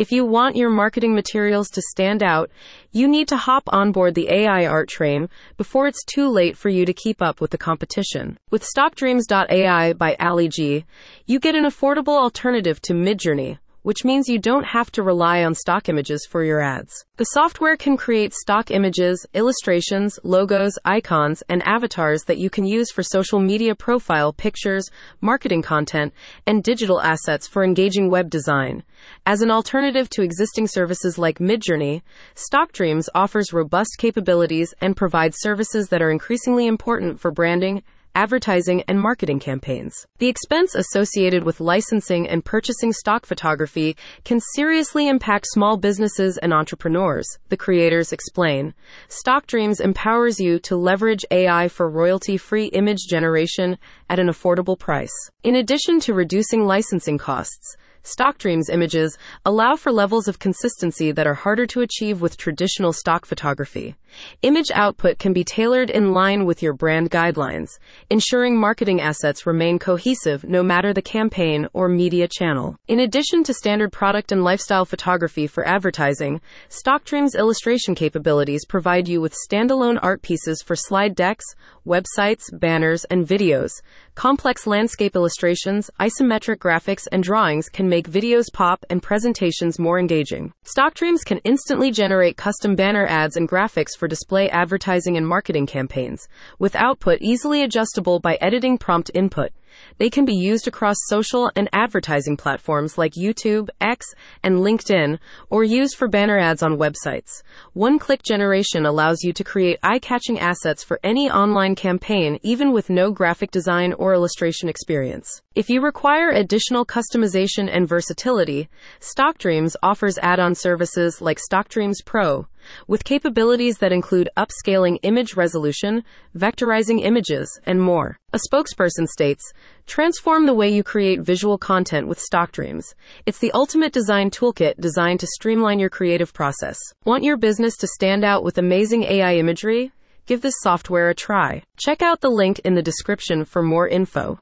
If you want your marketing materials to stand out, you need to hop on board the AI art train before it's too late for you to keep up with the competition. With StockDreams.ai by Ali G, you get an affordable alternative to Midjourney which means you don't have to rely on stock images for your ads. The software can create stock images, illustrations, logos, icons, and avatars that you can use for social media profile pictures, marketing content, and digital assets for engaging web design. As an alternative to existing services like Midjourney, StockDreams offers robust capabilities and provides services that are increasingly important for branding, advertising, and marketing campaigns. The expense associated with licensing and purchasing stock photography can seriously impact small businesses and entrepreneurs, the creators explain. Stock Dreams empowers you to leverage AI for royalty free image generation at an affordable price. In addition to reducing licensing costs, StockDreams images allow for levels of consistency that are harder to achieve with traditional stock photography. Image output can be tailored in line with your brand guidelines, ensuring marketing assets remain cohesive no matter the campaign or media channel. In addition to standard product and lifestyle photography for advertising, StockDreams illustration capabilities provide you with standalone art pieces for slide decks, websites, banners, and videos. Complex landscape illustrations, isometric graphics, and drawings can make videos pop and presentations more engaging. StockDreams can instantly generate custom banner ads and graphics for display advertising and marketing campaigns, with output easily adjustable by editing prompt input. They can be used across social and advertising platforms like YouTube, X, and LinkedIn, or used for banner ads on websites. One click generation allows you to create eye catching assets for any online campaign, even with no graphic design or illustration experience. If you require additional customization and versatility, StockDreams offers add on services like StockDreams Pro with capabilities that include upscaling image resolution, vectorizing images, and more. A spokesperson states, Transform the way you create visual content with StockDreams. It's the ultimate design toolkit designed to streamline your creative process. Want your business to stand out with amazing AI imagery? Give this software a try. Check out the link in the description for more info.